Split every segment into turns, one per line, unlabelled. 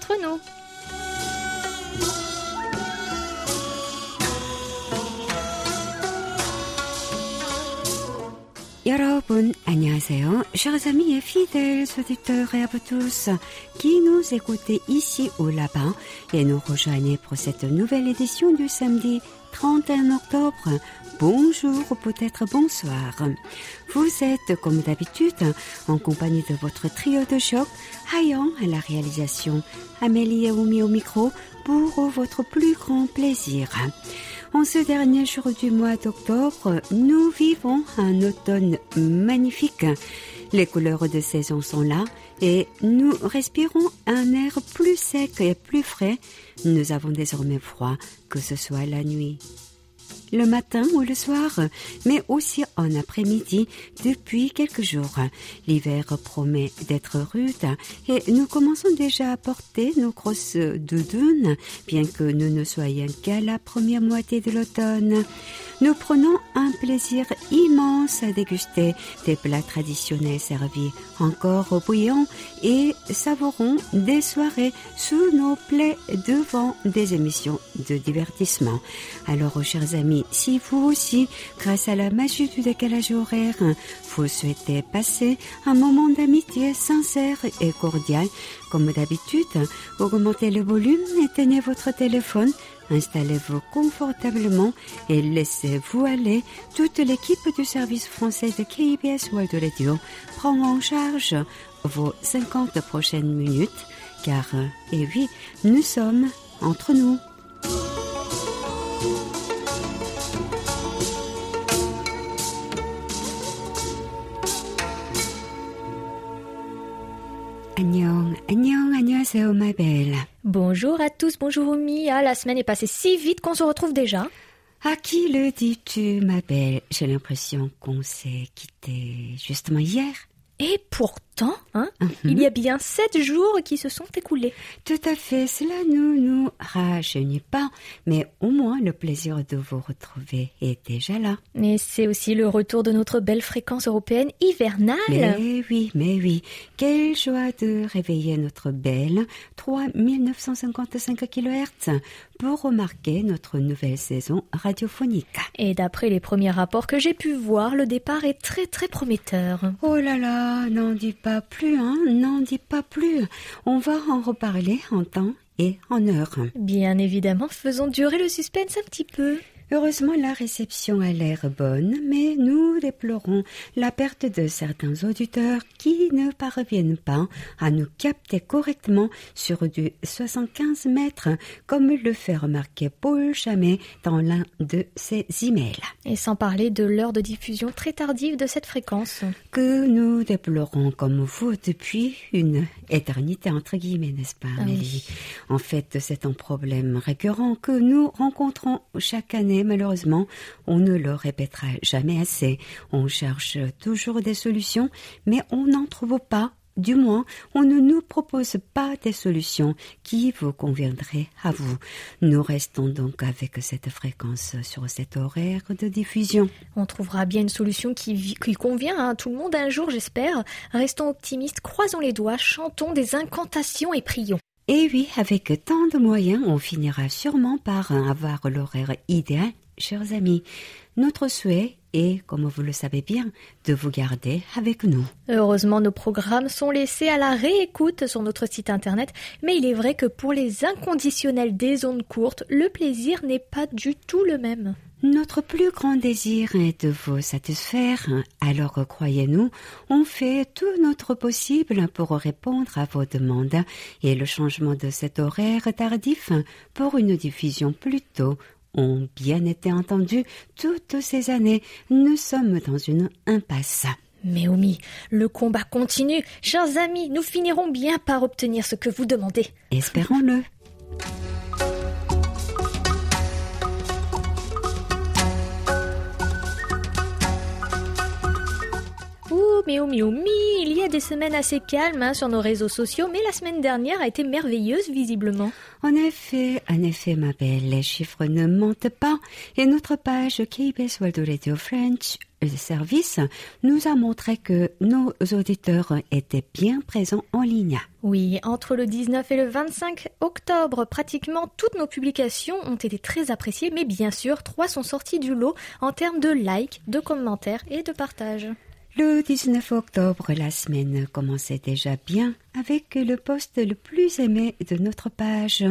entre nous.
Yorobun, chers amis et fidèles auditeurs et à vous tous qui nous écoutez ici ou là-bas et nous rejoignez pour cette nouvelle édition du samedi 31 octobre. Bonjour ou peut-être bonsoir. Vous êtes, comme d'habitude, en compagnie de votre trio de choc, Hayan à la réalisation, Amélie et Oumi au micro, pour votre plus grand plaisir. En ce dernier jour du mois d'octobre, nous vivons un automne magnifique. Les couleurs de saison sont là et nous respirons un air plus sec et plus frais. Nous avons désormais froid, que ce soit la nuit le matin ou le soir, mais aussi en après-midi depuis quelques jours. L'hiver promet d'être rude et nous commençons déjà à porter nos grosses doudounes, bien que nous ne soyons qu'à la première moitié de l'automne. Nous prenons un plaisir immense à déguster des plats traditionnels servis encore bouillants et savourons des soirées sous nos plaies devant des émissions de divertissement. Alors, chers amis, si vous aussi, grâce à la magie du décalage horaire, vous souhaitez passer un moment d'amitié sincère et cordial, comme d'habitude, augmentez le volume, éteignez votre téléphone, installez-vous confortablement et laissez-vous aller. Toute l'équipe du service français de KBS World Radio prend en charge vos 50 prochaines minutes, car, et oui, nous sommes entre nous. 안녕, 안녕, 안녕하세요, ma belle.
Bonjour à tous, bonjour Oumi. Ah, la semaine est passée si vite qu'on se retrouve déjà.
À qui le dis-tu, ma belle J'ai l'impression qu'on s'est quitté justement hier.
Et pourtant, hein,
Mhm.
il y a bien sept jours qui se sont écoulés.
Tout à fait, cela ne nous rajeunit pas, mais au moins le plaisir de vous retrouver est déjà là.
Et c'est aussi le retour de notre belle fréquence européenne hivernale.
Mais oui, mais oui, quelle joie de réveiller notre belle 3955 kHz pour remarquer notre nouvelle saison radiophonique.
Et d'après les premiers rapports que j'ai pu voir, le départ est très très prometteur.
Oh là là, n'en dis pas plus, hein, n'en dis pas plus. On va en reparler en temps et en heure.
Bien évidemment, faisons durer le suspense un petit peu.
Heureusement, la réception a l'air bonne, mais nous déplorons la perte de certains auditeurs qui ne parviennent pas à nous capter correctement sur du 75 mètres, comme le fait remarquer Paul Chamet dans l'un de ses emails.
Et sans parler de l'heure de diffusion très tardive de cette fréquence.
que nous déplorons comme vous depuis une éternité, entre guillemets, n'est-ce pas,
Ah oui.
Amélie En fait, c'est un problème récurrent que nous rencontrons chaque année. Malheureusement, on ne le répétera jamais assez. On cherche toujours des solutions, mais on n'en trouve pas. Du moins, on ne nous propose pas des solutions qui vous conviendraient à vous. Nous restons donc avec cette fréquence sur cet horaire de diffusion.
On trouvera bien une solution qui, qui convient à tout le monde un jour, j'espère. Restons optimistes, croisons les doigts, chantons des incantations et prions.
Et oui, avec tant de moyens, on finira sûrement par avoir l'horaire idéal, chers amis. Notre souhait est, comme vous le savez bien, de vous garder avec nous.
Heureusement, nos programmes sont laissés à la réécoute sur notre site internet, mais il est vrai que pour les inconditionnels des ondes courtes, le plaisir n'est pas du tout le même.
Notre plus grand désir est de vous satisfaire, alors croyez-nous, on fait tout notre possible pour répondre à vos demandes et le changement de cet horaire tardif pour une diffusion plus tôt ont bien été entendus toutes ces années. Nous sommes dans une impasse.
Mais Omi, le combat continue. Chers amis, nous finirons bien par obtenir ce que vous demandez.
Espérons-le.
Mais oh mais, il y a des semaines assez calmes hein, sur nos réseaux sociaux, mais la semaine dernière a été merveilleuse visiblement.
En effet, en effet, ma belle, les chiffres ne mentent pas et notre page KBS World Radio French le service nous a montré que nos auditeurs étaient bien présents en ligne.
Oui, entre le 19 et le 25 octobre, pratiquement toutes nos publications ont été très appréciées, mais bien sûr, trois sont sorties du lot en termes de likes, de commentaires et de partages.
Le 19 octobre, la semaine commençait déjà bien avec le poste le plus aimé de notre page.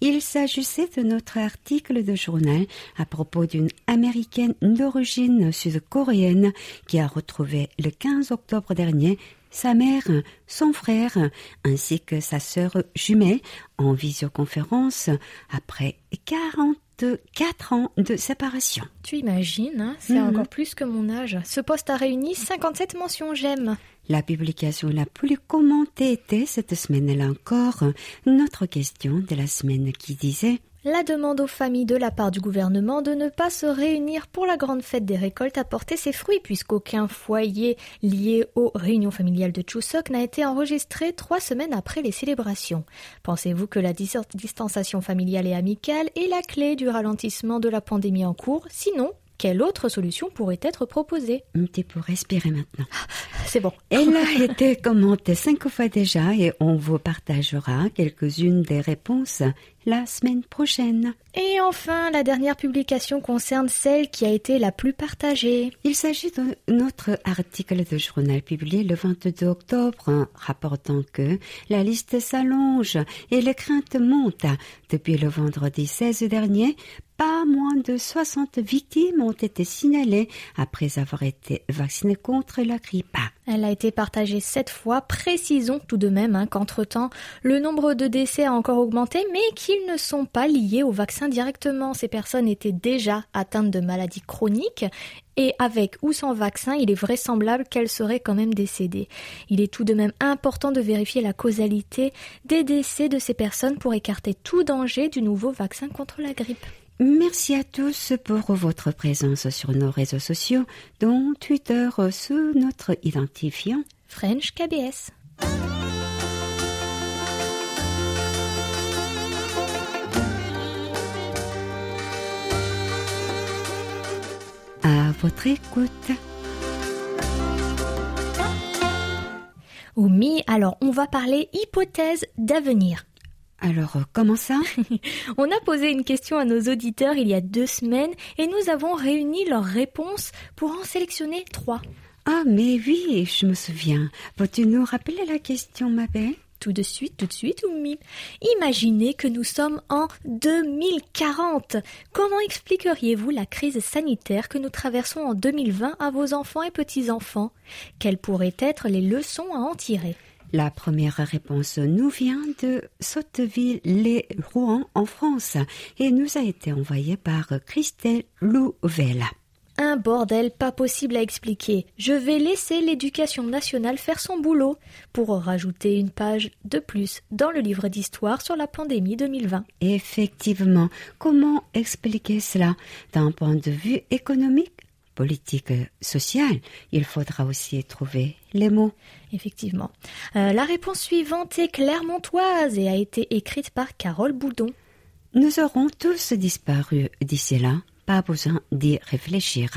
Il s'agissait de notre article de journal à propos d'une américaine d'origine sud-coréenne qui a retrouvé le 15 octobre dernier sa mère, son frère, ainsi que sa sœur jumelle en visioconférence après 40 de 4 ans de séparation.
Tu imagines, hein, c'est mhm. encore plus que mon âge. Ce poste a réuni 57 mentions j'aime.
La publication la plus commentée était cette semaine-là encore notre question de la semaine qui disait
la demande aux familles de la part du gouvernement de ne pas se réunir pour la grande fête des récoltes a porté ses fruits puisqu'aucun foyer lié aux réunions familiales de Chuseok n'a été enregistré trois semaines après les célébrations. Pensez-vous que la distanciation familiale et amicale est la clé du ralentissement de la pandémie en cours? Sinon, quelle autre solution pourrait être proposée?
Tu peux respirer maintenant.
C'est bon.
Elle a été commentée cinq fois déjà et on vous partagera quelques-unes des réponses la semaine prochaine.
Et enfin, la dernière publication concerne celle qui a été la plus partagée.
Il s'agit de notre article de journal publié le 22 octobre rapportant que la liste s'allonge et les craintes montent. Depuis le vendredi 16 dernier, pas moins de 60 victimes ont été signalées après avoir été vaccinées contre la grippe.
Elle a été partagée sept fois. Précisons tout de même hein, qu'entre-temps, le nombre de décès a encore augmenté, mais qu'ils ne sont pas liés au vaccin directement. Ces personnes étaient déjà atteintes de maladies chroniques et avec ou sans vaccin, il est vraisemblable qu'elles seraient quand même décédées. Il est tout de même important de vérifier la causalité des décès de ces personnes pour écarter tout danger du nouveau vaccin contre la grippe.
Merci à tous pour votre présence sur nos réseaux sociaux, dont Twitter sous notre identifiant
French KBS.
À votre écoute.
Oumi, alors on va parler hypothèse d'avenir.
Alors, euh, comment ça?
On a posé une question à nos auditeurs il y a deux semaines et nous avons réuni leurs réponses pour en sélectionner trois.
Ah, mais oui, je me souviens. Peux-tu nous rappeler la question, ma belle?
Tout de suite, tout de suite, Oumi. Imaginez que nous sommes en 2040. Comment expliqueriez-vous la crise sanitaire que nous traversons en 2020 à vos enfants et petits-enfants? Quelles pourraient être les leçons à en tirer?
La première réponse nous vient de Sotteville-les-Rouen en France et nous a été envoyée par Christelle Louvelle.
Un bordel pas possible à expliquer. Je vais laisser l'éducation nationale faire son boulot pour rajouter une page de plus dans le livre d'histoire sur la pandémie 2020.
Effectivement, comment expliquer cela? D'un point de vue économique politique sociale, il faudra aussi trouver les mots.
Effectivement. Euh, la réponse suivante est clermontoise et a été écrite par Carole Boudon.
Nous aurons tous disparu d'ici là, pas besoin d'y réfléchir.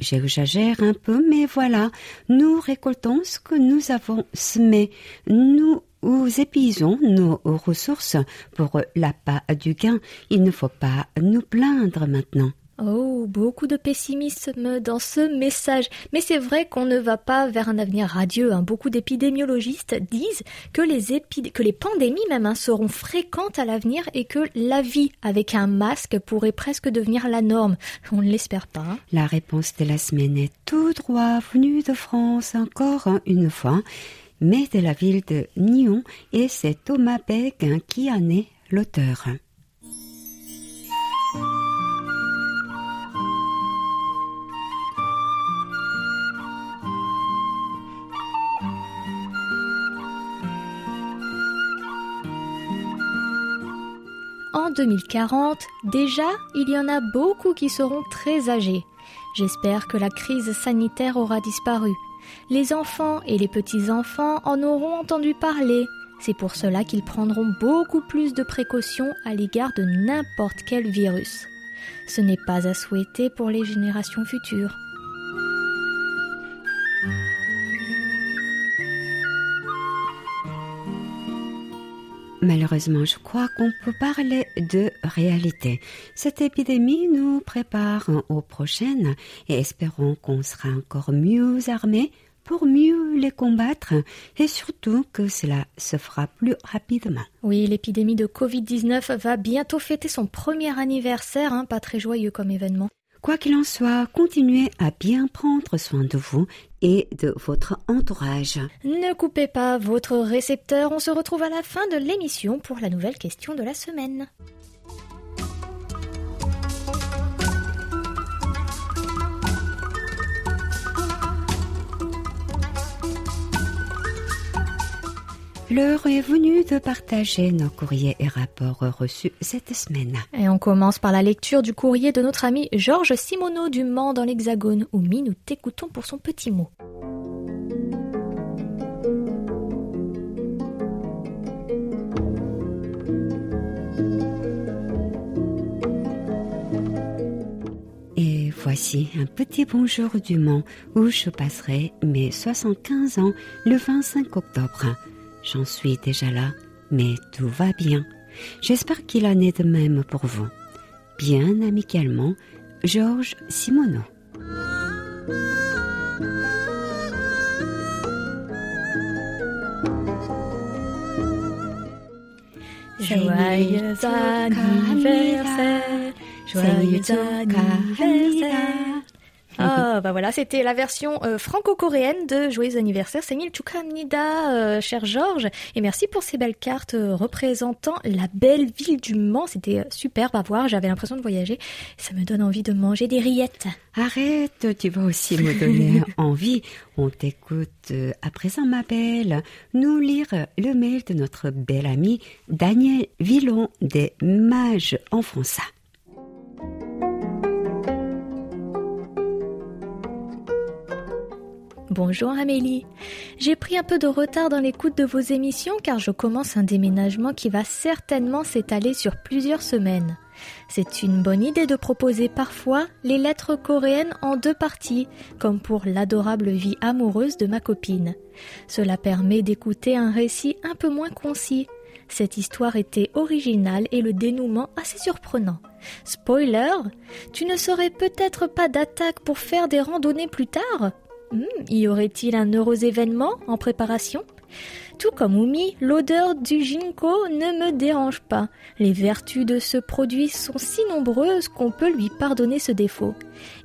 J'exagère un peu, mais voilà, nous récoltons ce que nous avons semé. Nous nous épuisons nos ressources pour l'appât du gain. Il ne faut pas nous plaindre maintenant.
Oh, beaucoup de pessimisme dans ce message. Mais c'est vrai qu'on ne va pas vers un avenir radieux. Hein. Beaucoup d'épidémiologistes disent que les, que les pandémies même hein, seront fréquentes à l'avenir et que la vie avec un masque pourrait presque devenir la norme. On ne l'espère pas. Hein.
La réponse de la semaine est tout droit venue de France encore une fois, mais de la ville de Nyon et c'est Thomas Beck qui en est l'auteur.
En 2040, déjà, il y en a beaucoup qui seront très âgés. J'espère que la crise sanitaire aura disparu. Les enfants et les petits-enfants en auront entendu parler. C'est pour cela qu'ils prendront beaucoup plus de précautions à l'égard de n'importe quel virus. Ce n'est pas à souhaiter pour les générations futures.
Malheureusement, je crois qu'on peut parler de réalité. Cette épidémie nous prépare aux prochaines et espérons qu'on sera encore mieux armés pour mieux les combattre et surtout que cela se fera plus rapidement.
Oui, l'épidémie de Covid-19 va bientôt fêter son premier anniversaire, hein, pas très joyeux comme événement.
Quoi qu'il en soit, continuez à bien prendre soin de vous et de votre entourage.
Ne coupez pas votre récepteur, on se retrouve à la fin de l'émission pour la nouvelle question de la semaine.
L'heure est venue de partager nos courriers et rapports reçus cette semaine.
Et on commence par la lecture du courrier de notre ami Georges Simoneau du Mans dans l'Hexagone, où nous t'écoutons pour son petit mot.
Et voici un petit bonjour du Mans où je passerai mes 75 ans le 25 octobre. J'en suis déjà là, mais tout va bien. J'espère qu'il en est de même pour vous. Bien amicalement, Georges Simoneau.
Joyeux anniversaire, joyeux anniversaire. Ah, bah voilà, c'était la version euh, franco-coréenne de Joyeux anniversaire. Senil Chukamnida, euh, cher Georges. Et merci pour ces belles cartes euh, représentant la belle ville du Mans. C'était superbe à voir. J'avais l'impression de voyager. Ça me donne envie de manger des rillettes.
Arrête, tu vas aussi me donner envie. On t'écoute à présent, ma belle, nous lire le mail de notre bel ami Daniel Villon des Mages en français.
Bonjour Amélie. J'ai pris un peu de retard dans l'écoute de vos émissions car je commence un déménagement qui va certainement s'étaler sur plusieurs semaines. C'est une bonne idée de proposer parfois les lettres coréennes en deux parties, comme pour l'adorable vie amoureuse de ma copine. Cela permet d'écouter un récit un peu moins concis. Cette histoire était originale et le dénouement assez surprenant. Spoiler, tu ne serais peut-être pas d'attaque pour faire des randonnées plus tard? Hmm, y aurait-il un heureux événement en préparation? Tout comme Oumi, l'odeur du ginkgo ne me dérange pas. Les vertus de ce produit sont si nombreuses qu'on peut lui pardonner ce défaut.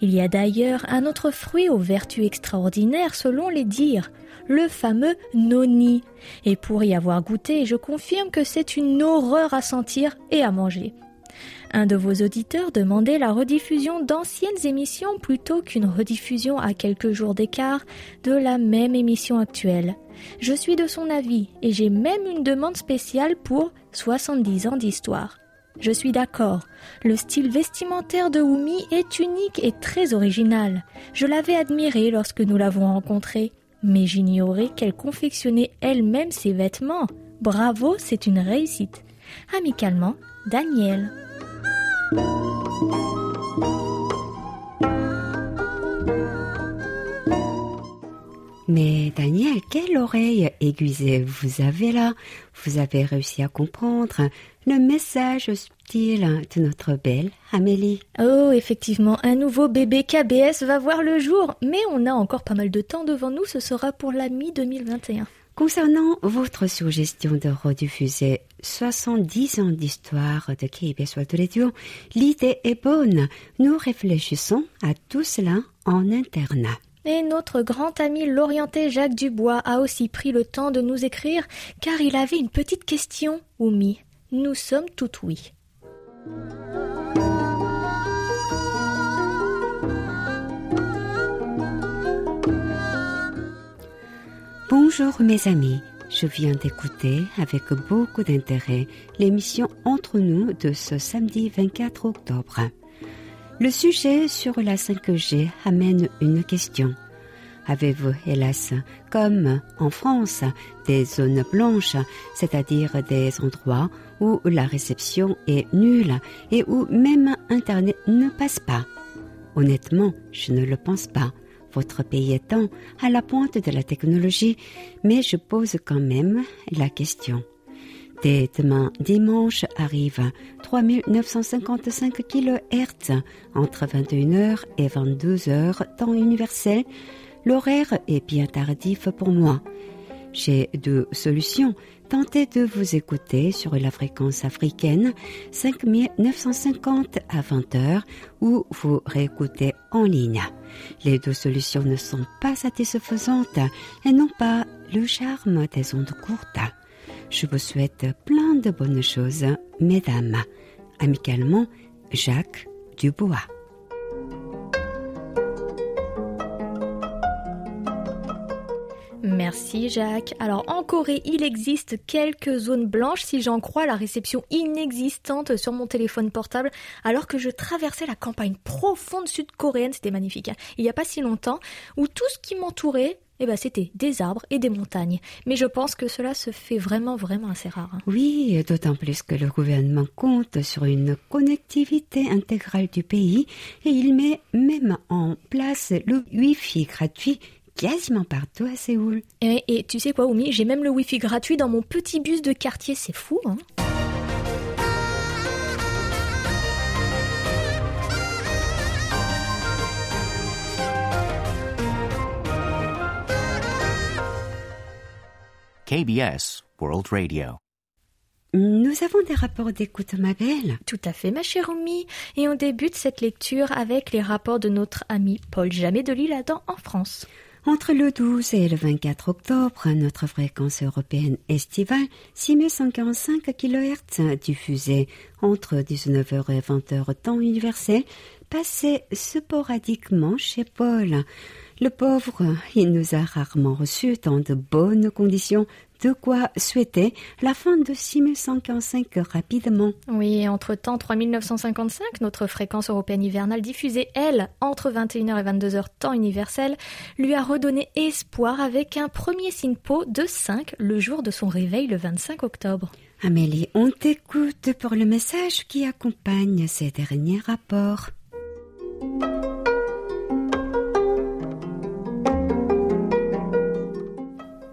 Il y a d'ailleurs un autre fruit aux vertus extraordinaires selon les dires, le fameux noni. Et pour y avoir goûté, je confirme que c'est une horreur à sentir et à manger. Un de vos auditeurs demandait la rediffusion d'anciennes émissions plutôt qu'une rediffusion à quelques jours d'écart de la même émission actuelle. Je suis de son avis et j'ai même une demande spéciale pour 70 ans d'histoire. Je suis d'accord. Le style vestimentaire de Wumi est unique et très original. Je l'avais admiré lorsque nous l'avons rencontrée, mais j'ignorais qu'elle confectionnait elle-même ses vêtements. Bravo, c'est une réussite. Amicalement, Daniel.
Mais Daniel, quelle oreille aiguisée vous avez là Vous avez réussi à comprendre le message subtil de notre belle Amélie.
Oh, effectivement, un nouveau bébé KBS va voir le jour, mais on a encore pas mal de temps devant nous, ce sera pour la mi-2021.
Concernant votre suggestion de rediffuser 70 ans d'histoire de KBS World Radio, l'idée est bonne. Nous réfléchissons à tout cela en internat.
Et notre grand ami l'orienté Jacques Dubois a aussi pris le temps de nous écrire car il avait une petite question, Oumi. Nous sommes tout oui.
Bonjour mes amis, je viens d'écouter avec beaucoup d'intérêt l'émission Entre nous de ce samedi 24 octobre. Le sujet sur la 5G amène une question. Avez-vous, hélas, comme en France, des zones blanches, c'est-à-dire des endroits où la réception est nulle et où même Internet ne passe pas? Honnêtement, je ne le pense pas. Votre pays étant à la pointe de la technologie, mais je pose quand même la question. Dès demain dimanche arrive 3955 kHz entre 21h et 22h temps universel. L'horaire est bien tardif pour moi. J'ai deux solutions. Tentez de vous écouter sur la fréquence africaine 5950 à 20h ou vous réécoutez en ligne. Les deux solutions ne sont pas satisfaisantes et n'ont pas le charme des ondes courtes. Je vous souhaite plein de bonnes choses, mesdames. Amicalement, Jacques Dubois.
Merci Jacques. Alors en Corée, il existe quelques zones blanches si j'en crois la réception inexistante sur mon téléphone portable alors que je traversais la campagne profonde sud-coréenne, c'était magnifique. Hein. il n'y a pas si longtemps où tout ce qui m'entourait eh ben, c'était des arbres et des montagnes. Mais je pense que cela se fait vraiment, vraiment assez rare. Hein.
Oui, d'autant plus que le gouvernement compte sur une connectivité intégrale du pays et il met même en place le Wi-Fi gratuit quasiment partout à Séoul.
Et, et tu sais quoi, Oumi, j'ai même le Wi-Fi gratuit dans mon petit bus de quartier, c'est fou, hein
KBS World Radio.
Nous avons des rapports d'écoute, ma belle.
Tout à fait, ma chère Oumi. Et on débute cette lecture avec les rapports de notre ami Paul Jamais de l'île Adam en France.
Entre le 12 et le 24 octobre, notre fréquence européenne estivale, 6145 kHz, diffusée entre 19h et 20h temps universel, passait sporadiquement chez Paul. Le pauvre, il nous a rarement reçus dans de bonnes conditions, de quoi souhaiter la fin de 6145 rapidement.
Oui, entre-temps, 3955, notre fréquence européenne hivernale diffusée, elle, entre 21h et 22h temps universel, lui a redonné espoir avec un premier SINPO de 5 le jour de son réveil le 25 octobre.
Amélie, on t'écoute pour le message qui accompagne ces derniers rapports.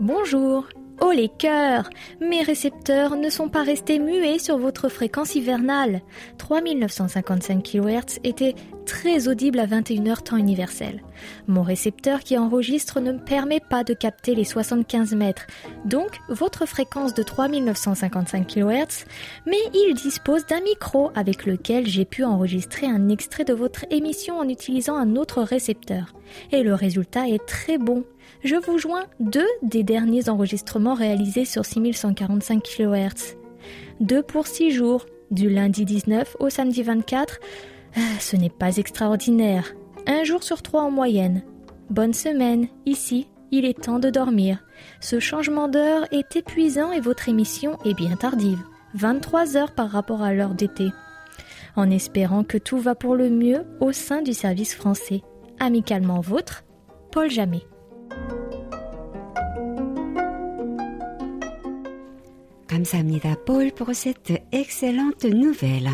Bonjour. Oh les cœurs Mes récepteurs ne sont pas restés muets sur votre fréquence hivernale. 3955 kHz était très audible à 21h temps universel. Mon récepteur qui enregistre ne me permet pas de capter les 75 mètres, donc votre fréquence de 3955 kHz, mais il dispose d'un micro avec lequel j'ai pu enregistrer un extrait de votre émission en utilisant un autre récepteur. Et le résultat est très bon. Je vous joins deux des derniers enregistrements réalisés sur 6145 kHz. Deux pour six jours, du lundi 19 au samedi 24, ah, ce n'est pas extraordinaire. Un jour sur trois en moyenne. Bonne semaine, ici, il est temps de dormir. Ce changement d'heure est épuisant et votre émission est bien tardive. 23 heures par rapport à l'heure d'été. En espérant que tout va pour le mieux au sein du service français. Amicalement vôtre, Paul Jamais.
Kamsamnida Paul pour cette excellente nouvelle.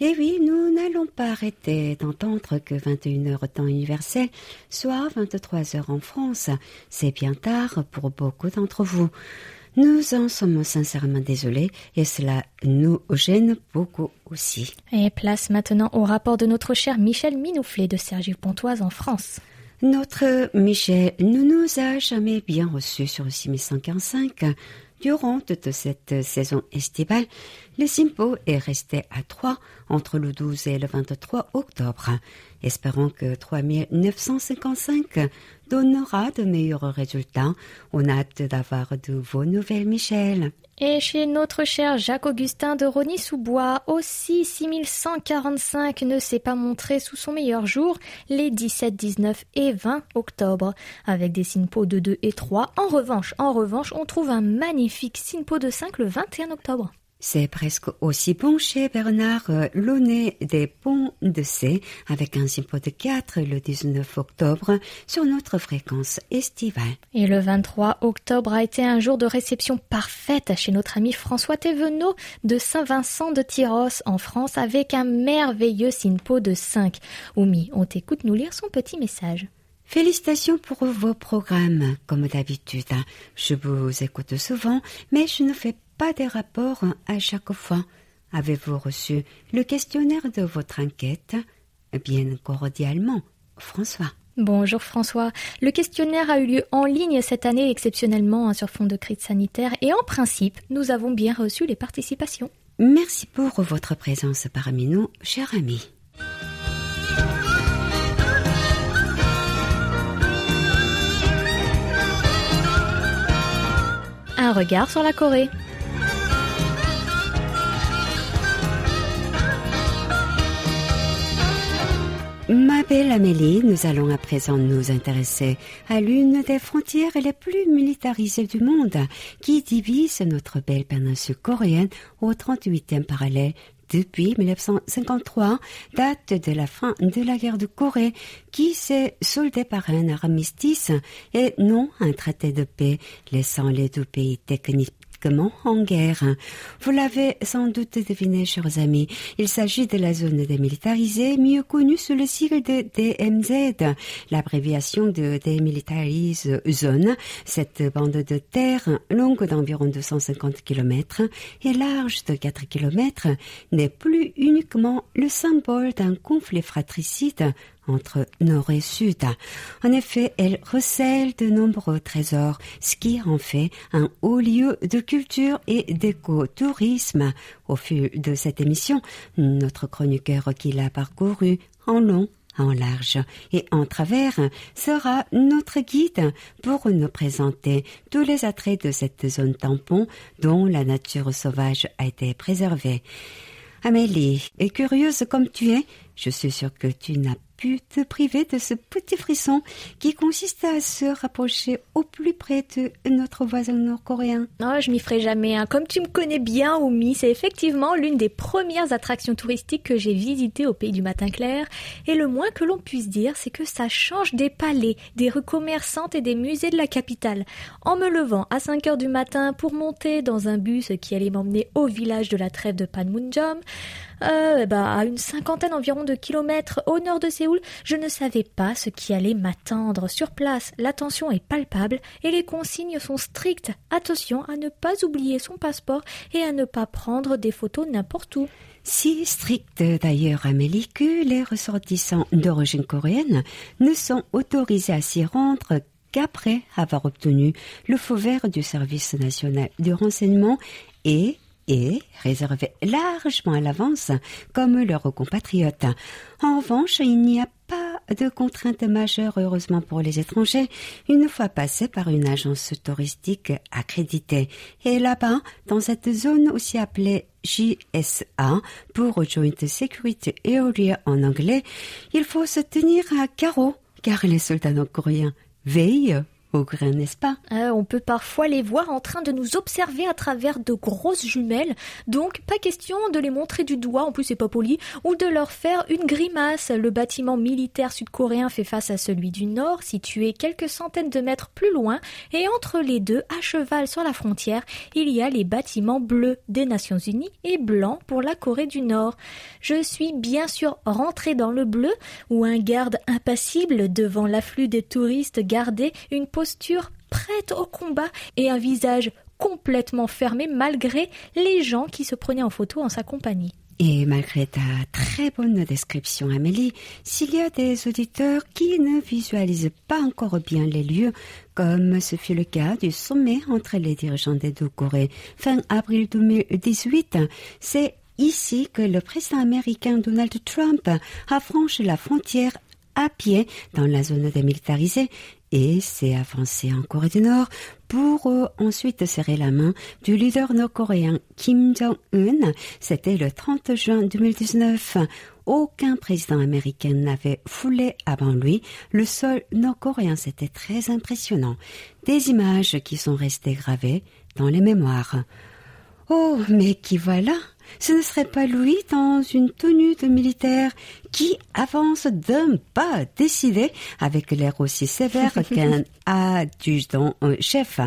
Et oui, nous n'allons pas arrêter d'entendre que 21h temps universel, soit 23h en France, c'est bien tard pour beaucoup d'entre vous. Nous en sommes sincèrement désolés et cela nous gêne beaucoup aussi.
Et place maintenant au rapport de notre cher Michel Minouflet de Sergi Pontoise en France.
Notre Michel ne nous a jamais bien reçus sur le 6145. Durant toute cette saison estivale, le Simpo est resté à 3 entre le 12 et le 23 octobre. Espérons que 3955 donnera de meilleurs résultats. On a hâte d'avoir de vos nouvelles, Michel.
Et chez notre cher Jacques-Augustin de Rony-sous-Bois, aussi 6145 ne s'est pas montré sous son meilleur jour les 17, 19 et 20 octobre, avec des SINPO de 2 et 3. En revanche, en revanche, on trouve un magnifique SINPO de 5 le 21 octobre.
C'est presque aussi bon chez Bernard euh, Launay des Ponts de C avec un sympo de 4 le 19 octobre sur notre fréquence estivale.
Et le 23 octobre a été un jour de réception parfaite chez notre ami François Thévenot de Saint-Vincent de Tyros en France avec un merveilleux sympo de 5. Oumi, on t'écoute nous lire son petit message.
Félicitations pour vos programmes, comme d'habitude. Je vous écoute souvent, mais je ne fais pas des rapports à chaque fois. Avez-vous reçu le questionnaire de votre enquête? Bien cordialement, François.
Bonjour François. Le questionnaire a eu lieu en ligne cette année exceptionnellement hein, sur fond de crise sanitaire et en principe, nous avons bien reçu les participations.
Merci pour votre présence parmi nous, cher ami.
Regard sur la Corée.
Ma belle Amélie, nous allons à présent nous intéresser à l'une des frontières les plus militarisées du monde qui divise notre belle péninsule coréenne au 38e parallèle depuis 1953, date de la fin de la guerre de Corée, qui s'est soldée par un armistice et non un traité de paix, laissant les deux pays techniques en guerre. Vous l'avez sans doute deviné, chers amis, il s'agit de la zone démilitarisée, mieux connue sous le sigle de DMZ, l'abréviation de Demilitarized Zone. Cette bande de terre, longue d'environ 250 km et large de 4 km, n'est plus uniquement le symbole d'un conflit fratricide entre nord et sud. En effet, elle recèle de nombreux trésors, ce qui en fait un haut lieu de culture et d'écotourisme. Au fil de cette émission, notre chroniqueur qui l'a parcouru en long en large et en travers sera notre guide pour nous présenter tous les attraits de cette zone tampon dont la nature sauvage a été préservée. Amélie, et curieuse comme tu es, je suis sûre que tu n'as pu te priver de ce petit frisson qui consiste à se rapprocher au plus près de notre voisin nord-coréen.
Non, je m'y ferai jamais. Hein. Comme tu me connais bien, Omi, c'est effectivement l'une des premières attractions touristiques que j'ai visitées au pays du matin clair. Et le moins que l'on puisse dire, c'est que ça change des palais, des rues commerçantes et des musées de la capitale. En me levant à 5 heures du matin pour monter dans un bus qui allait m'emmener au village de la trêve de Panmunjom, euh, bah, à une cinquantaine environ de kilomètres au nord de Séoul, je ne savais pas ce qui allait m'attendre. Sur place, l'attention est palpable et les consignes sont strictes. Attention à ne pas oublier son passeport et à ne pas prendre des photos n'importe où.
Si strictes d'ailleurs, Amélie, que les ressortissants d'origine coréenne ne sont autorisés à s'y rendre qu'après avoir obtenu le feu vert du service national du renseignement et et réservé largement à l'avance comme leurs compatriotes. En revanche, il n'y a pas de contrainte majeure, heureusement pour les étrangers, une fois passés par une agence touristique accréditée. Et là-bas, dans cette zone aussi appelée JSA, pour Joint Security Area en anglais, il faut se tenir à carreau, car les soldats nord-coréens veillent au grain, n'est-ce pas?
Euh, On peut parfois les voir en train de nous observer à travers de grosses jumelles, donc pas question de les montrer du doigt, en plus c'est pas poli, ou de leur faire une grimace. Le bâtiment militaire sud-coréen fait face à celui du nord, situé quelques centaines de mètres plus loin, et entre les deux, à cheval sur la frontière, il y a les bâtiments bleus des Nations Unies et blancs pour la Corée du Nord. Je suis bien sûr rentré dans le bleu, où un garde impassible devant l'afflux des touristes gardait une posture prête au combat et un visage complètement fermé malgré les gens qui se prenaient en photo en sa compagnie.
Et malgré ta très bonne description, Amélie, s'il y a des auditeurs qui ne visualisent pas encore bien les lieux, comme ce fut le cas du sommet entre les dirigeants des deux Corées fin avril 2018, c'est ici que le président américain Donald Trump a la frontière à pied dans la zone démilitarisée et s'est avancé en Corée du Nord pour euh, ensuite serrer la main du leader nord-coréen Kim Jong-un. C'était le 30 juin 2019. Aucun président américain n'avait foulé avant lui le sol nord-coréen. C'était très impressionnant. Des images qui sont restées gravées dans les mémoires. Oh, mais qui voilà Ce ne serait pas Louis dans une tenue de militaire qui avance d'un pas décidé avec l'air aussi sévère qu'un adjudant chef.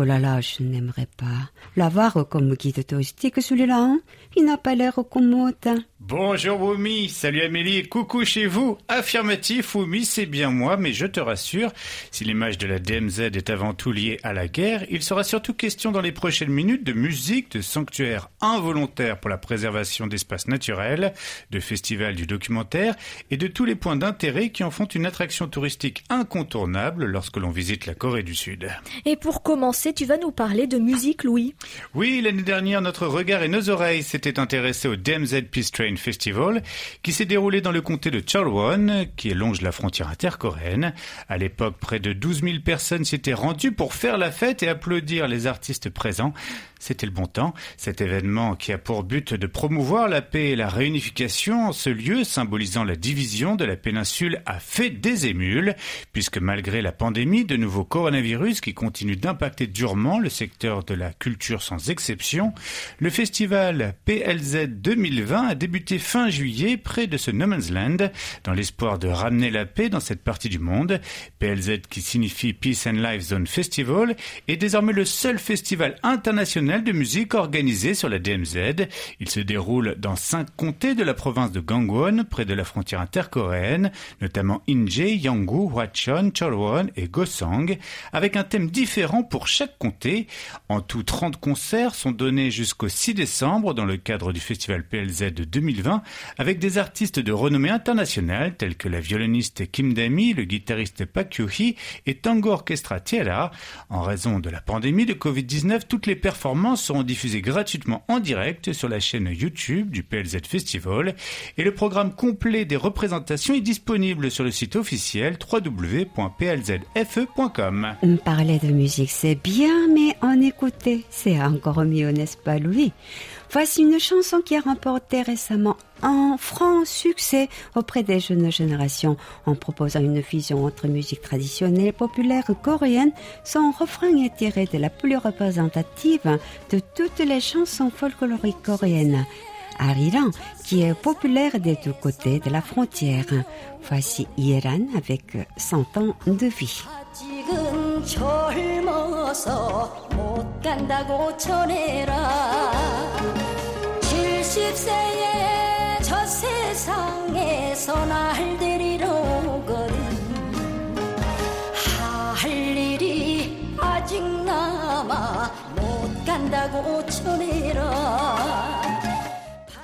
Oh là là, je n'aimerais pas l'avoir comme guide touristique celui-là. Hein Il n'a pas l'air commode.
Bonjour Wumi, salut Amélie, coucou chez vous. Affirmatif, Wumi, c'est bien moi, mais je te rassure, si l'image de la DMZ est avant tout liée à la guerre, il sera surtout question dans les prochaines minutes de musique, de sanctuaires involontaires pour la préservation d'espaces naturels, de festivals du documentaire et de tous les points d'intérêt qui en font une attraction touristique incontournable lorsque l'on visite la Corée du Sud.
Et pour commencer, tu vas nous parler de musique, Louis.
Oui, l'année dernière, notre regard et nos oreilles s'étaient intéressés au DMZ Peace Train Festival qui s'est déroulé dans le comté de Cholwon, qui longe la frontière intercoréenne. À l'époque, près de 12 000 personnes s'y étaient rendues pour faire la fête et applaudir les artistes présents. C'était le bon temps. Cet événement qui a pour but de promouvoir la paix et la réunification ce lieu symbolisant la division de la péninsule a fait des émules, puisque malgré la pandémie de nouveaux coronavirus qui continuent d'impacter durement le secteur de la culture sans exception, le festival PLZ 2020 a débuté fin juillet près de ce No Man's Land, dans l'espoir de ramener la paix dans cette partie du monde. PLZ qui signifie Peace and Life Zone Festival est désormais le seul festival international de musique organisé sur la DMZ. Il se déroule dans cinq comtés de la province de Gangwon, près de la frontière intercoréenne, notamment Inje, Yanggu, Hwachon, Cholwon et Gosang, avec un thème différent pour chaque comté. En tout, 30 concerts sont donnés jusqu'au 6 décembre dans le cadre du festival PLZ de 2020, avec des artistes de renommée internationale tels que la violoniste Kim Dami, le guitariste Pak Kyu-hee et Tango Orchestra Tiara. En raison de la pandémie de Covid-19, toutes les performances seront diffusés gratuitement en direct sur la chaîne YouTube du PLZ Festival et le programme complet des représentations est disponible sur le site officiel www.plzfe.com.
Parlait de musique, c'est bien, mais en écouter, c'est encore mieux, n'est-ce pas, Louis? Voici une chanson qui a remporté récemment un franc succès auprès des jeunes générations en proposant une fusion entre musique traditionnelle populaire coréenne. Son refrain est tiré de la plus représentative de toutes les chansons folkloriques coréennes. Ariran, qui est populaire des deux côtés de la frontière. Voici Iran avec 100 ans de vie.
저 세상에서 날 데리러 오거든. 할 일이 아직 남아 못 간다고 전해라.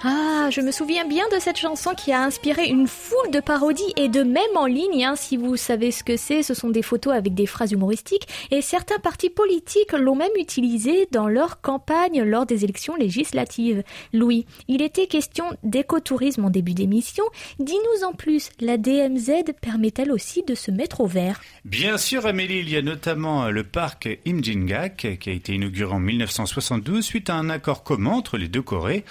Ah, je me souviens bien de cette chanson qui a inspiré une foule de parodies et de même en ligne. Hein, si vous savez ce que c'est, ce sont des photos avec des phrases humoristiques et certains partis politiques l'ont même utilisé dans leur campagne lors des élections législatives. Louis, il était question d'écotourisme en début d'émission. Dis-nous en plus, la DMZ permet-elle aussi de se mettre au vert?
Bien sûr, Amélie, il y a notamment le parc Imjingak qui a été inauguré en 1972 suite à un accord commun entre les deux Corées.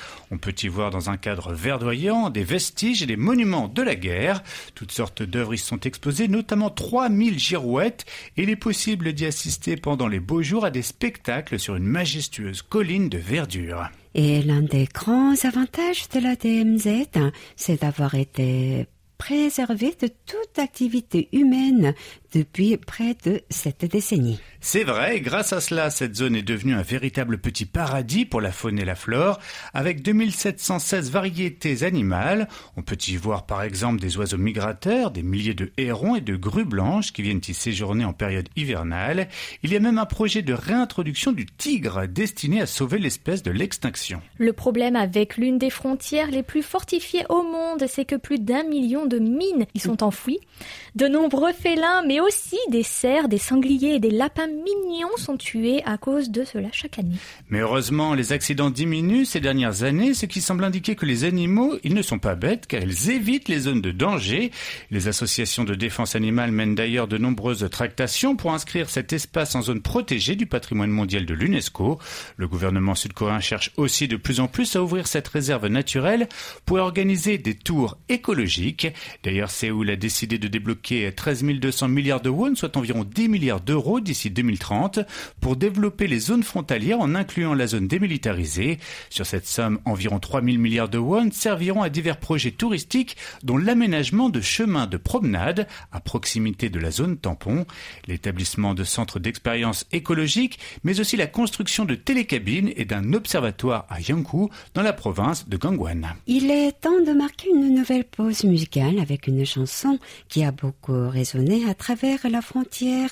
Dans un cadre verdoyant des vestiges et des monuments de la guerre. Toutes sortes d'œuvres y sont exposées, notamment 3000 girouettes, et il est possible d'y assister pendant les beaux jours à des spectacles sur une majestueuse colline de verdure.
Et l'un des grands avantages de la DMZ, c'est d'avoir été préservé de toute activité humaine depuis près de cette décennie.
C'est vrai, grâce à cela, cette zone est devenue un véritable petit paradis pour la faune et la flore, avec 2716 variétés animales. On peut y voir par exemple des oiseaux migrateurs, des milliers de hérons et de grues blanches qui viennent y séjourner en période hivernale. Il y a même un projet de réintroduction du tigre destiné à sauver l'espèce de l'extinction.
Le problème avec l'une des frontières les plus fortifiées au monde, c'est que plus d'un million de mines y sont enfouies. De nombreux félins, mais aussi des cerfs, des sangliers et des lapins mignons sont tués à cause de cela chaque année.
Mais heureusement, les accidents diminuent ces dernières années, ce qui semble indiquer que les animaux, ils ne sont pas bêtes, car ils évitent les zones de danger. Les associations de défense animale mènent d'ailleurs de nombreuses tractations pour inscrire cet espace en zone protégée du patrimoine mondial de l'UNESCO. Le gouvernement sud-coréen cherche aussi de plus en plus à ouvrir cette réserve naturelle pour organiser des tours écologiques. D'ailleurs, Séoul a décidé de débloquer 13 200 milliards milliards de won, soit environ 10 milliards d'euros d'ici 2030, pour développer les zones frontalières en incluant la zone démilitarisée. Sur cette somme, environ 3 000 milliards de won serviront à divers projets touristiques, dont l'aménagement de chemins de promenade à proximité de la zone tampon, l'établissement de centres d'expérience écologique, mais aussi la construction de télécabines et d'un observatoire à Yangkou, dans la province de Gangwon.
Il est temps de marquer une nouvelle pause musicale avec une chanson qui a beaucoup résonné à travers la frontière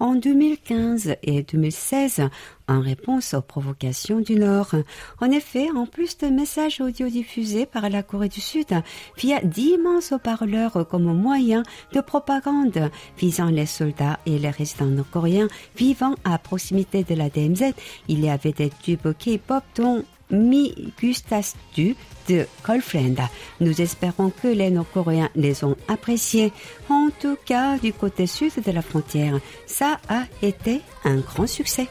en 2015 et 2016 en réponse aux provocations du Nord. En effet, en plus de messages audio diffusés par la Corée du Sud via d'immenses haut-parleurs comme moyen de propagande visant les soldats et les résidents nord-coréens vivant à proximité de la DMZ, il y avait des tubes K-pop dont Mi Gustas Du de Girlfriend. Nous espérons que les Nord-Coréens les ont appréciés. En tout cas, du côté sud de la frontière, ça a été un grand succès.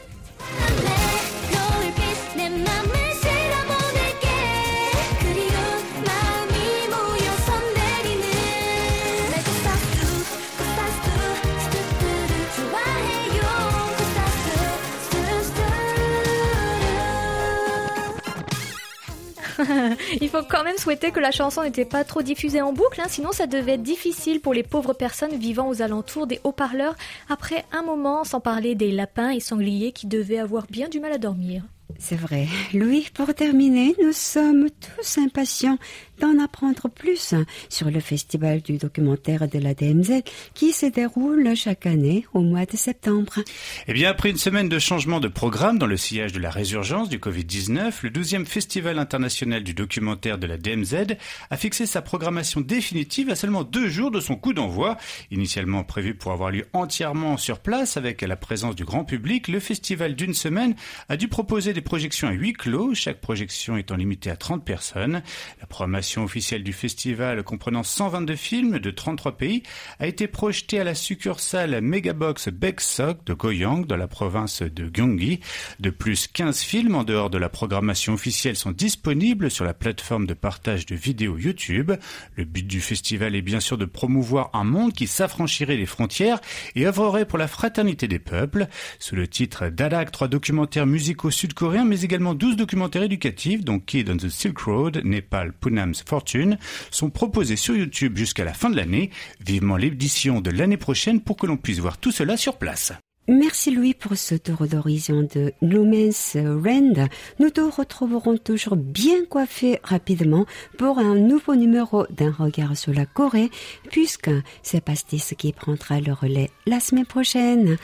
Il faut quand même souhaiter que la chanson n'était pas trop diffusée en boucle, hein, sinon ça devait être difficile pour les pauvres personnes vivant aux alentours des haut-parleurs après un moment, sans parler des lapins et sangliers qui devaient avoir bien du mal à dormir.
C'est vrai. Louis, pour terminer, nous sommes tous impatients d'en apprendre plus sur le festival du documentaire de la DMZ qui se déroule chaque année au mois de septembre.
Eh bien, après une semaine de changement de programme dans le sillage de la résurgence du Covid-19, le 12e festival international du documentaire de la DMZ a fixé sa programmation définitive à seulement deux jours de son coup d'envoi. Initialement prévu pour avoir lieu entièrement sur place avec la présence du grand public, le festival d'une semaine a dû proposer des projections à huis clos, chaque projection étant limitée à 30 personnes. La programmation officielle du festival comprenant 122 films de 33 pays a été projetée à la succursale Megabox Baeksok de Goyang dans la province de Gyeonggi. De plus, 15 films en dehors de la programmation officielle sont disponibles sur la plateforme de partage de vidéos YouTube. Le but du festival est bien sûr de promouvoir un monde qui s'affranchirait des frontières et œuvrerait pour la fraternité des peuples. Sous le titre Dadak, trois documentaires musicaux sud-coréens mais également 12 documentaires éducatifs dont Kid on the Silk Road, Nepal, Punam's Fortune sont proposés sur YouTube jusqu'à la fin de l'année. Vivement l'édition de l'année prochaine pour que l'on puisse voir tout cela sur place.
Merci Louis pour ce tour d'horizon de Lumen's Rand. Nous te retrouverons toujours bien coiffés rapidement pour un nouveau numéro d'un regard sur la Corée, puisque c'est Pastis qui prendra le relais la semaine prochaine.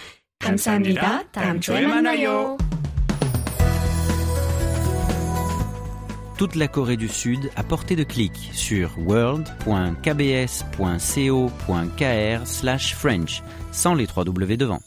감사합니다. 다음 주에 만나요.
Toute la Corée du Sud à portée de clic sur world.kbs.co.kr/french sans les trois W devant.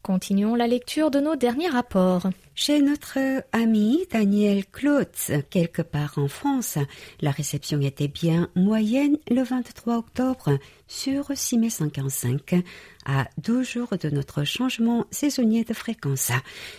Continuons la lecture de nos derniers rapports.
Chez notre ami Daniel Klotz, quelque part en France, la réception était bien moyenne le 23 octobre sur 6145 à 12 jours de notre changement saisonnier de fréquence.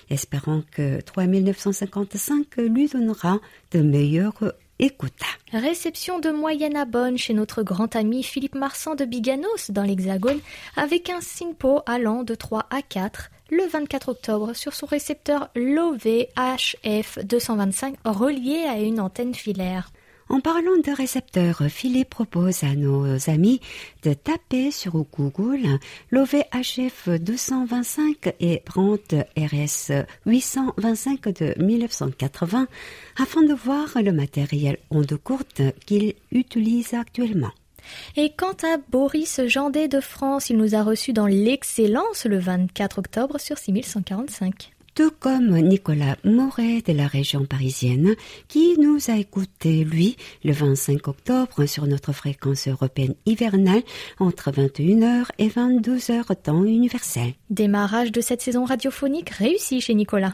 Espérons que 3955 lui donnera de meilleures écoute.
Réception de moyenne à bonne chez notre grand ami Philippe Marsan de Biganos dans l'Hexagone avec un SINPO allant de 3 à 4 le 24 octobre sur son récepteur LOVHF 225 relié à une antenne filaire.
En parlant de récepteurs, Philippe propose à nos amis de taper sur Google l'OVHF 225 et Brandt RS 825 de 1980 afin de voir le matériel onde courte qu'il utilise actuellement.
Et quant à Boris Jandet de France, il nous a reçus dans l'excellence le 24 octobre sur 6145
tout comme Nicolas Moret de la région parisienne, qui nous a écouté, lui, le 25 octobre sur notre fréquence européenne hivernale entre 21h et 22h temps universel.
Démarrage de cette saison radiophonique réussi chez Nicolas.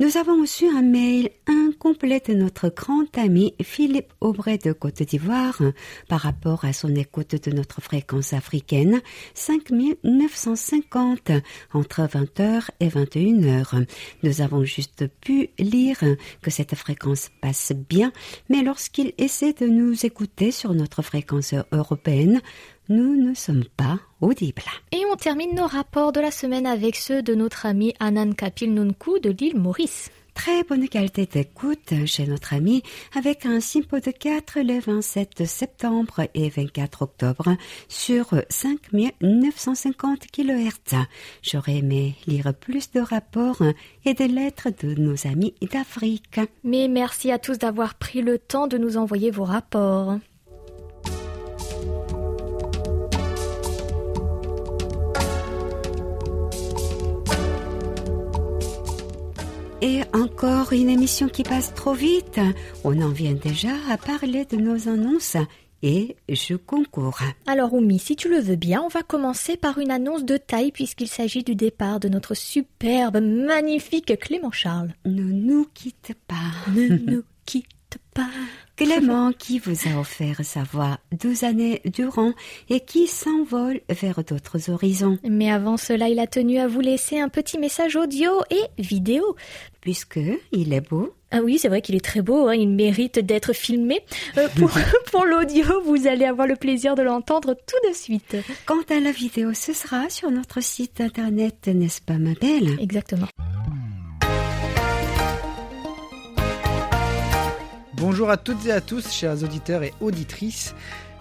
Nous avons reçu un mail incomplet de notre grand ami Philippe Aubray de Côte d'Ivoire par rapport à son écoute de notre fréquence africaine 5950 entre 20h et 21h. Nous avons juste pu lire que cette fréquence passe bien, mais lorsqu'il essaie de nous écouter sur notre fréquence européenne, nous ne sommes pas audibles.
Et on termine nos rapports de la semaine avec ceux de notre ami Anand Kapil Nunku de l'île Maurice.
Très bonne qualité d'écoute chez notre ami avec un simpo de 4 le 27 septembre et 24 octobre sur 5950 kHz. J'aurais aimé lire plus de rapports et de lettres de nos amis d'Afrique.
Mais merci à tous d'avoir pris le temps de nous envoyer vos rapports.
Et encore une émission qui passe trop vite. On en vient déjà à parler de nos annonces et je concours.
Alors Oumi, si tu le veux bien, on va commencer par une annonce de taille puisqu'il s'agit du départ de notre superbe, magnifique Clément Charles.
Ne nous quitte pas.
Ne nous quitte pas.
Clément qui vous a offert sa voix douze années durant et qui s'envole vers d'autres horizons.
Mais avant cela, il a tenu à vous laisser un petit message audio et vidéo.
Puisque il est beau.
Ah oui, c'est vrai qu'il est très beau, hein, il mérite d'être filmé. Euh, pour pour l'audio, vous allez avoir le plaisir de l'entendre tout de suite.
Quant à la vidéo, ce sera sur notre site internet, n'est-ce pas ma belle?
Exactement.
Bonjour à toutes et à tous, chers auditeurs et auditrices.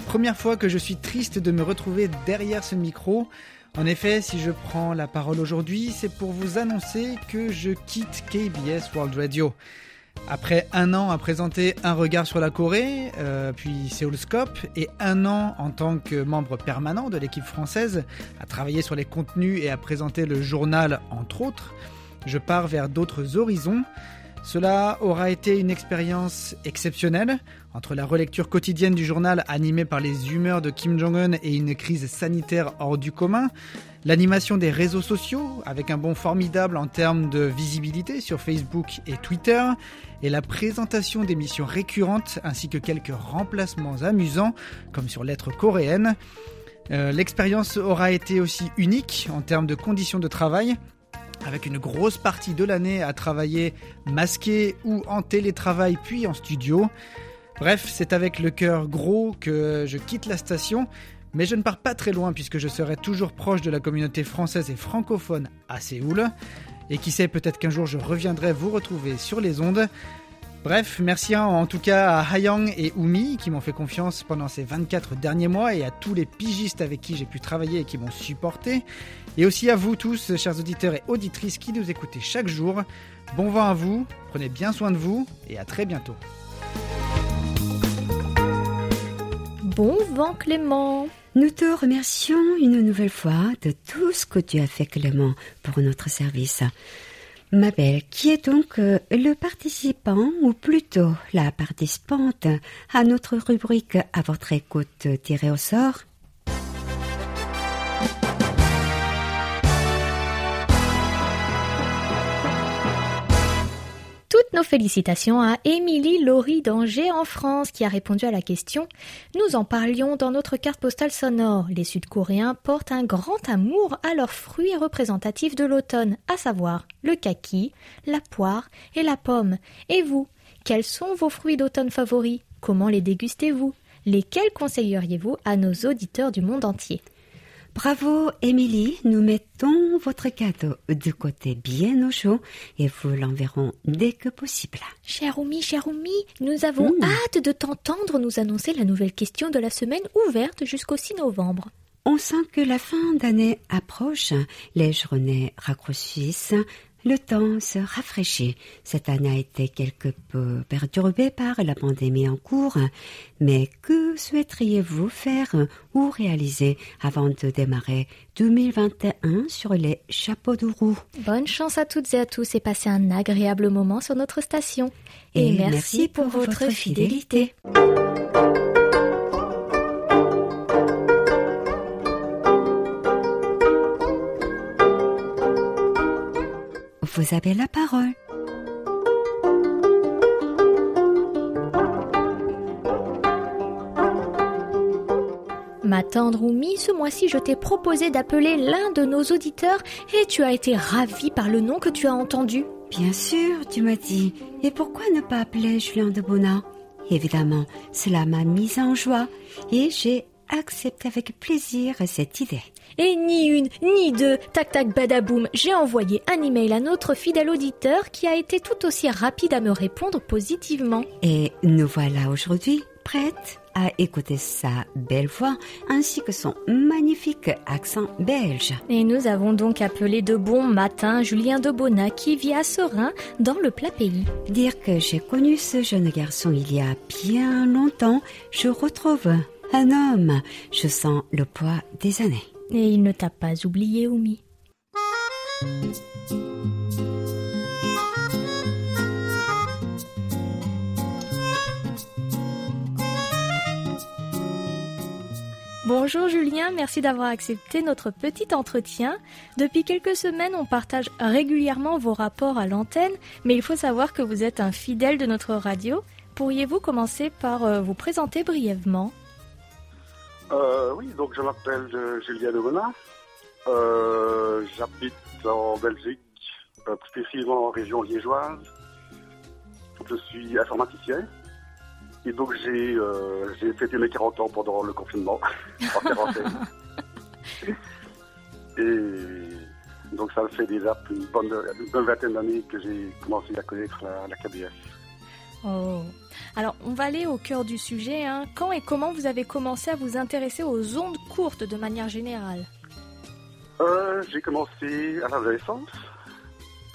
Première fois que je suis triste de me retrouver derrière ce micro. En effet, si je prends la parole aujourd'hui, c'est pour vous annoncer que je quitte KBS World Radio. Après un an à présenter Un regard sur la Corée, euh, puis Seoulscope, et un an en tant que membre permanent de l'équipe française, à travailler sur les contenus et à présenter le journal, entre autres, je pars vers d'autres horizons. Cela aura été une expérience exceptionnelle, entre la relecture quotidienne du journal animé par les humeurs de Kim Jong-un et une crise sanitaire hors du commun, l'animation des réseaux sociaux avec un bond formidable en termes de visibilité sur Facebook et Twitter, et la présentation d'émissions récurrentes ainsi que quelques remplacements amusants comme sur lettres coréennes. Euh, L'expérience aura été aussi unique en termes de conditions de travail, avec une grosse partie de l'année à travailler masqué ou en télétravail puis en studio. Bref, c'est avec le cœur gros que je quitte la station, mais je ne pars pas très loin puisque je serai toujours proche de la communauté française et francophone à Séoul. Et qui sait, peut-être qu'un jour je reviendrai vous retrouver sur les ondes. Bref, merci en tout cas à Hayang et Umi qui m'ont fait confiance pendant ces 24 derniers mois et à tous les pigistes avec qui j'ai pu travailler et qui m'ont supporté. Et aussi à vous tous, chers auditeurs et auditrices qui nous écoutez chaque jour. Bon vent à vous, prenez bien soin de vous et à très bientôt.
Bon vent Clément.
Nous te remercions une nouvelle fois de tout ce que tu as fait Clément pour notre service. Ma belle, qui est donc euh, le participant ou plutôt la participante à notre rubrique à votre écoute tirée au sort
félicitations à Émilie Laurie d'Angers en France qui a répondu à la question. Nous en parlions dans notre carte postale sonore. Les Sud-Coréens portent un grand amour à leurs fruits représentatifs de l'automne, à savoir le kaki, la poire et la pomme. Et vous, quels sont vos fruits d'automne favoris? Comment les dégustez-vous? Lesquels conseilleriez-vous à nos auditeurs du monde entier?
Bravo, Émilie. Nous mettons votre cadeau du côté bien au chaud et vous l'enverrons dès que possible.
Cher Oumi, cher Oumi, nous avons
Mm.
hâte de t'entendre nous annoncer la nouvelle question de la semaine ouverte jusqu'au 6 novembre.
On sent que la fin d'année approche, les journées raccourcissent, le temps se rafraîchit. Cette année a été quelque peu perturbée par la pandémie en cours, mais que souhaiteriez-vous faire ou réaliser avant de démarrer 2021 sur les chapeaux de roue?
Bonne chance à toutes et à tous et passez un agréable moment sur notre station. Et,
Et
merci,
merci
pour,
pour
votre
votre
fidélité.
Vous avez la parole.
Ma tendre Oumi, ce mois-ci je t'ai proposé d'appeler l'un de nos auditeurs et tu as été ravi par le nom que tu as entendu.
Bien sûr, tu m'as dit. Et pourquoi ne pas appeler Julien de Bonnat Évidemment, cela m'a mise en joie et j'ai accepté avec plaisir cette idée.
Et ni une, ni deux, tac tac badaboum, j'ai envoyé un email à notre fidèle auditeur qui a été tout aussi rapide à me répondre positivement.
Et nous voilà aujourd'hui prêtes à écouter sa belle voix ainsi que son magnifique accent belge.
Et nous avons donc appelé de bon matin Julien de Bonnat qui vit à Serein dans le plat pays.
Dire que j'ai connu ce jeune garçon il y a bien longtemps, je retrouve un homme. Je sens le poids des années.
Et il ne t'a pas oublié, Oumi. Bonjour Julien, merci d'avoir accepté notre petit entretien. Depuis quelques semaines, on partage régulièrement vos rapports à l'antenne, mais il faut savoir que vous êtes un fidèle de notre radio. Pourriez-vous commencer par euh, vous présenter brièvement?
Euh, Oui, donc je m'appelle Julien Lemonin. Euh, J'habite en Belgique, euh, plus précisément en région liégeoise. Je suis informaticien. Et donc j'ai euh, fêté mes 40 ans pendant le confinement, en quarantaine. Et donc ça fait déjà une bonne, une bonne vingtaine d'années que j'ai commencé à connaître la, la KBS.
Oh. Alors, on va aller au cœur du sujet. hein. Quand et comment vous avez commencé à vous intéresser aux ondes courtes de manière générale?
Euh, j'ai commencé à l'adolescence.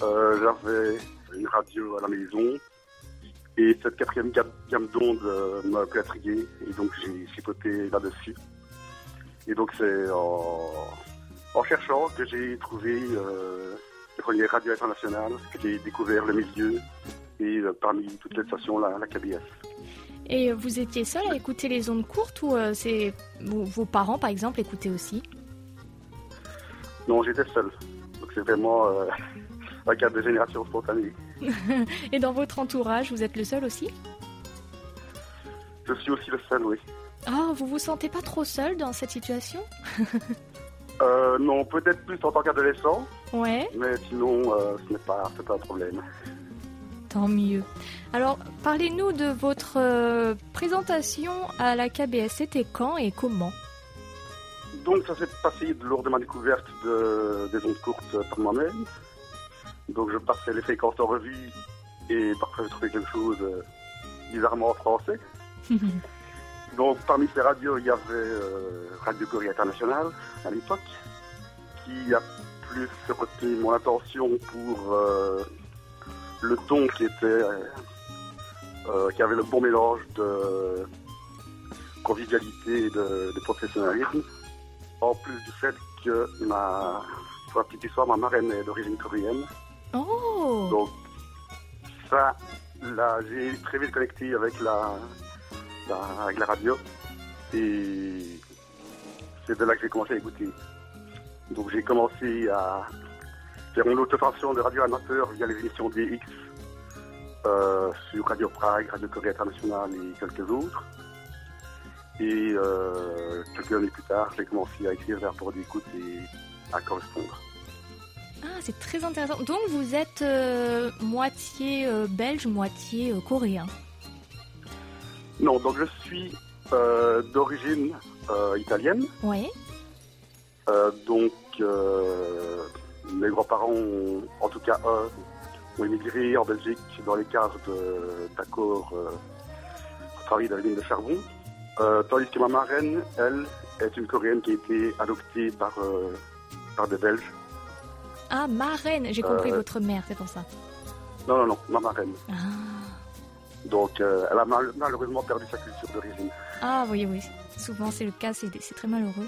Euh, J'avais une radio à la maison. Et cette quatrième gamme, d'ondes euh, m'a intrigué. Et donc j'ai chipoté là-dessus. Et donc c'est en, cherchant que j'ai trouvé euh, le premier radio international, que j'ai découvert le milieu. Et euh, parmi toutes les stations, la, la KBS.
Et vous étiez seul à écouter les ondes courtes ou euh, c'est vos, vos parents, par exemple, écoutaient aussi?
Non, j'étais seul. Donc c'est vraiment euh, un cas de génération spontanée.
Et dans votre entourage, vous êtes le seul aussi?
Je suis aussi le seul, oui.
Oh, vous vous sentez pas trop seul dans cette situation?
Euh, non, peut-être plus en tant qu'adolescent,
Ouais,
mais sinon, euh, ce n'est pas, pas un problème.
Tant mieux. Alors, parlez-nous de votre euh, présentation à la KBS. C'était quand et comment?
Donc, ça s'est passé lors de ma découverte de, des ondes courtes par moi-même. Donc, je passais les fréquences en revue et parfois je trouvais quelque chose euh, bizarrement en français. Donc, parmi ces radios, il y avait euh, Radio Corée International à l'époque, qui a plus retenu mon attention pour euh, le ton qui était, euh, euh, qui avait le bon mélange de convivialité et de, de professionnalisme. En plus du fait que ma, pour la petite histoire, ma marraine est d'origine coréenne.
Oh
Donc, ça, là, j'ai très vite connecté avec la, la- avec la radio. Et c'est de là que j'ai commencé à écouter. Donc, j'ai commencé à une autofation de radio amateur via les émissions DX euh, sur Radio Prague, Radio Corée International et quelques autres. Et euh, quelques années plus tard, j'ai commencé à écrire des rapports d'écoute et à correspondre.
Ah, c'est très intéressant. Donc, vous êtes euh, moitié euh, belge, moitié coréen.
Non, donc je suis d'origine italienne. Euh, donc mes grands-parents, en tout cas un, ont émigré en Belgique dans les cadres de- d'accords euh, pour travailler dans les mines de charbon. Euh, tandis que ma marraine, elle, est une Coréenne qui a été adoptée par, euh, par des Belges.
Ah, marraine. J'ai compris votre mère, c'est pour ça.
Non, non, non, ma marraine.
Ah.
Donc euh, elle a mal- malheureusement perdu sa culture d'origine.
Ah oui, oui, souvent c'est le cas, c'est très malheureux.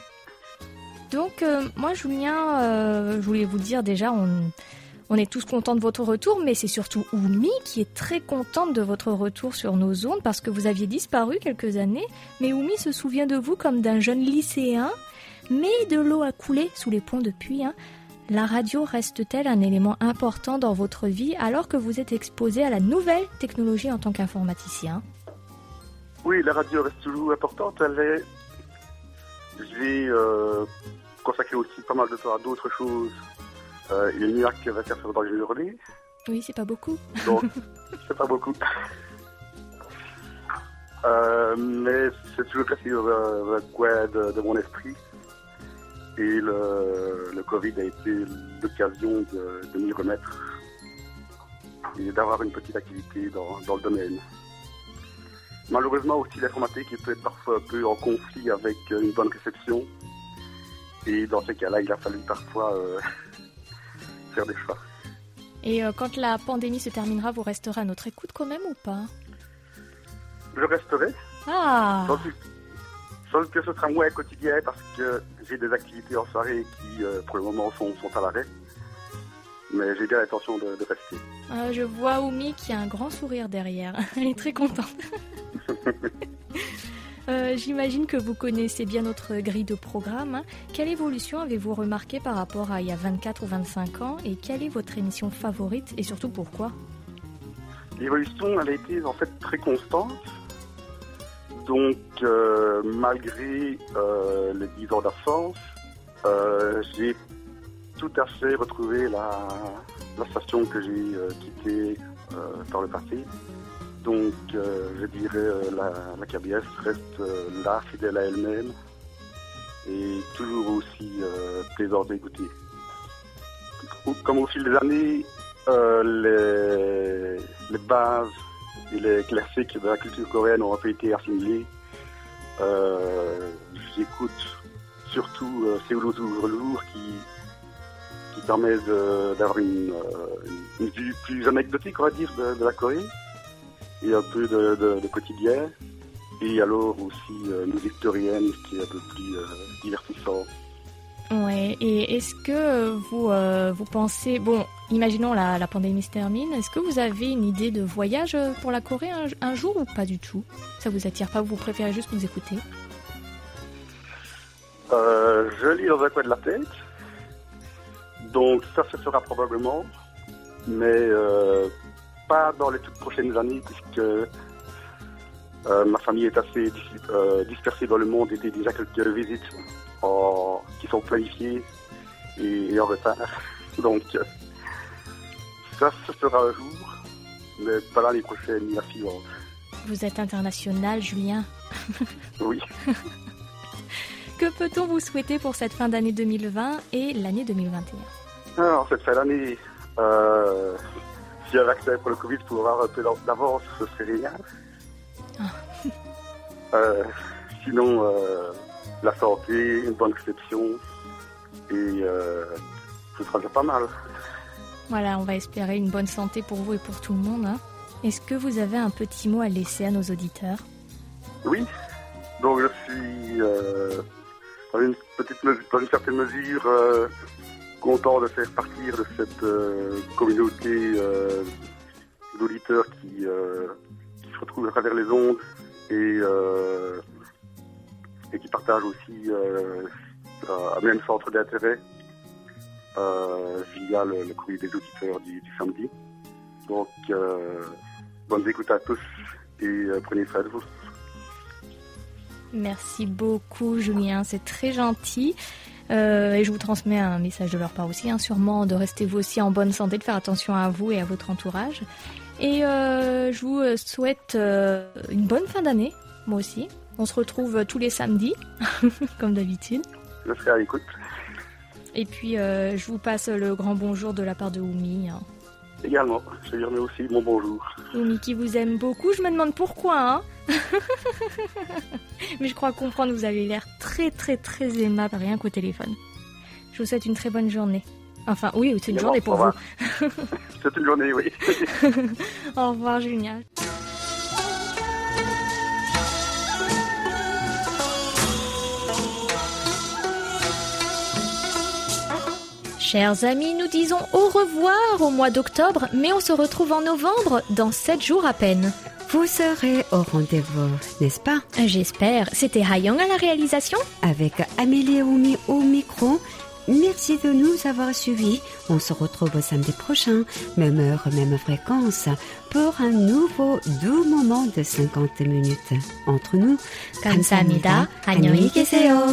Donc euh, moi Julien, euh, je voulais vous dire déjà, on, est tous contents de votre retour, mais c'est surtout Oumi qui est très contente de votre retour sur nos ondes parce que vous aviez disparu quelques années, mais Oumi se souvient de vous comme d'un jeune lycéen, mais de l'eau a coulé sous les ponts depuis. Hein. La radio reste-t-elle un élément important dans votre vie alors que vous êtes exposé à la nouvelle technologie en tant qu'informaticien?
Oui, la radio reste toujours importante. Elle est... J'ai consacré aussi pas mal de temps à d'autres choses. Euh, il y a une qui va faire ça dans les journées,
Oui, c'est pas beaucoup.
donc c'est pas beaucoup. Euh, mais c'est toujours resté dans le, coin de, de mon esprit. Et le, le Covid a été l'occasion de, de m'y remettre et d'avoir une petite activité dans, dans le domaine. Malheureusement aussi l'informatique peut être parfois un peu en conflit avec une bonne réception. Et dans ces cas-là, il a fallu parfois euh, faire des choix.
Et euh, quand la pandémie se terminera, vous resterez à notre écoute quand même ou pas?
Je resterai,
Ah
sauf, sauf que ce sera moins quotidien parce que j'ai des activités en soirée qui, euh, pour le moment, sont, sont à l'arrêt. Mais j'ai bien l'intention de, de rester.
Je vois Oumi qui a un grand sourire derrière. Elle est très contente. Euh, J'imagine que vous connaissez bien notre grille de programme. hein. Quelle évolution avez-vous remarqué par rapport à il y a 24 ou 25 ans Et quelle est votre émission favorite et surtout pourquoi?
L'évolution, elle a été en fait très constante. Donc, euh, malgré euh, les 10 ans d'absence, j'ai tout à fait retrouvé la, la station que j'ai quittée par le passé. Donc, euh, je dirais euh, la, la KBS reste euh, là, fidèle à elle-même et toujours aussi plaisante à écouter. Comme au fil des années, euh, les, les bases et les classiques de la culture coréenne ont un peu été assimilés. Euh, J'écoute surtout euh, Séoul au jour qui, qui permet d'avoir une, une, vue plus anecdotique, on va dire, de la Corée et un peu de, de, de quotidien. Et alors aussi euh, musique coréenne qui est un peu plus euh, divertissant.
Ouais, et est-ce que vous, euh, vous pensez, bon, imaginons la, la pandémie se termine, est-ce que vous avez une idée de voyage pour la Corée un, un jour ou pas du tout? Ça vous attire pas, vous préférez juste nous écouter?
Euh, je lis dans un coin de la tête. Donc ça se fera probablement, mais euh, pas dans les toutes prochaines années puisque euh, ma famille est assez dis- euh, dispersée dans le monde et a déjà quelques visites en- qui sont planifiées et, et en retard. Donc euh, ça se fera un jour, mais pas l'année prochaine ni la suivante.
Vous êtes international, Julien.
Oui.
Que peut-on vous souhaiter pour cette fin d'année 2020 et l'année 2021
Alors, cette fin d'année, euh, si un vaccin pour le Covid pour avoir un peu d'avance, ce serait génial. Euh, sinon, euh, la santé, une bonne réception, et euh, ce sera déjà pas mal.
Voilà, on va espérer une bonne santé pour vous et pour tout le monde. hein. Est-ce que vous avez un petit mot à laisser à nos auditeurs?
Oui, donc je suis euh, dans, une petite mesure- dans une certaine mesure euh, content de faire partir de cette euh, communauté euh, d'auditeurs qui, euh, qui se retrouvent à travers les ondes et, qui partagent aussi un même centre d'intérêt via le, le courrier des auditeurs du, du samedi. Donc, bonnes écoutes à tous et prenez soin de vous.
Merci beaucoup, Julien, c'est très gentil. Euh, et je vous transmets un message de leur part aussi, hein, sûrement de rester vous aussi en bonne santé, de faire attention à vous et à votre entourage. Et euh, je vous euh, souhaite euh, une bonne fin d'année, moi aussi. On se retrouve tous les samedis, comme d'habitude.
Je serai à l'écoute.
Et puis, je vous passe le grand bonjour de la part de Oumi. hein.
Également, je lui remets aussi mon bonjour.
Oumi qui vous aime beaucoup, je me demande pourquoi. Hein Mais je crois comprendre, vous avez l'air très très très aimable, rien qu'au téléphone. Je vous souhaite une très bonne journée. Enfin, oui, c'est une
Également,
journée pour vous.
C'est une journée, oui.
Au revoir, Julien. Chers amis, nous disons au revoir au mois d'octobre, mais on se retrouve en novembre, dans 7 jours à peine.
Vous serez au rendez-vous, n'est-ce pas
J'espère. C'était Hayong à la réalisation.
Avec Amélie Oumi au micro. Merci de nous avoir suivis. On se retrouve samedi prochain, même heure, même fréquence, pour un nouveau doux moment de 50 minutes. Entre nous,
감사합니다. 안녕히 계세요.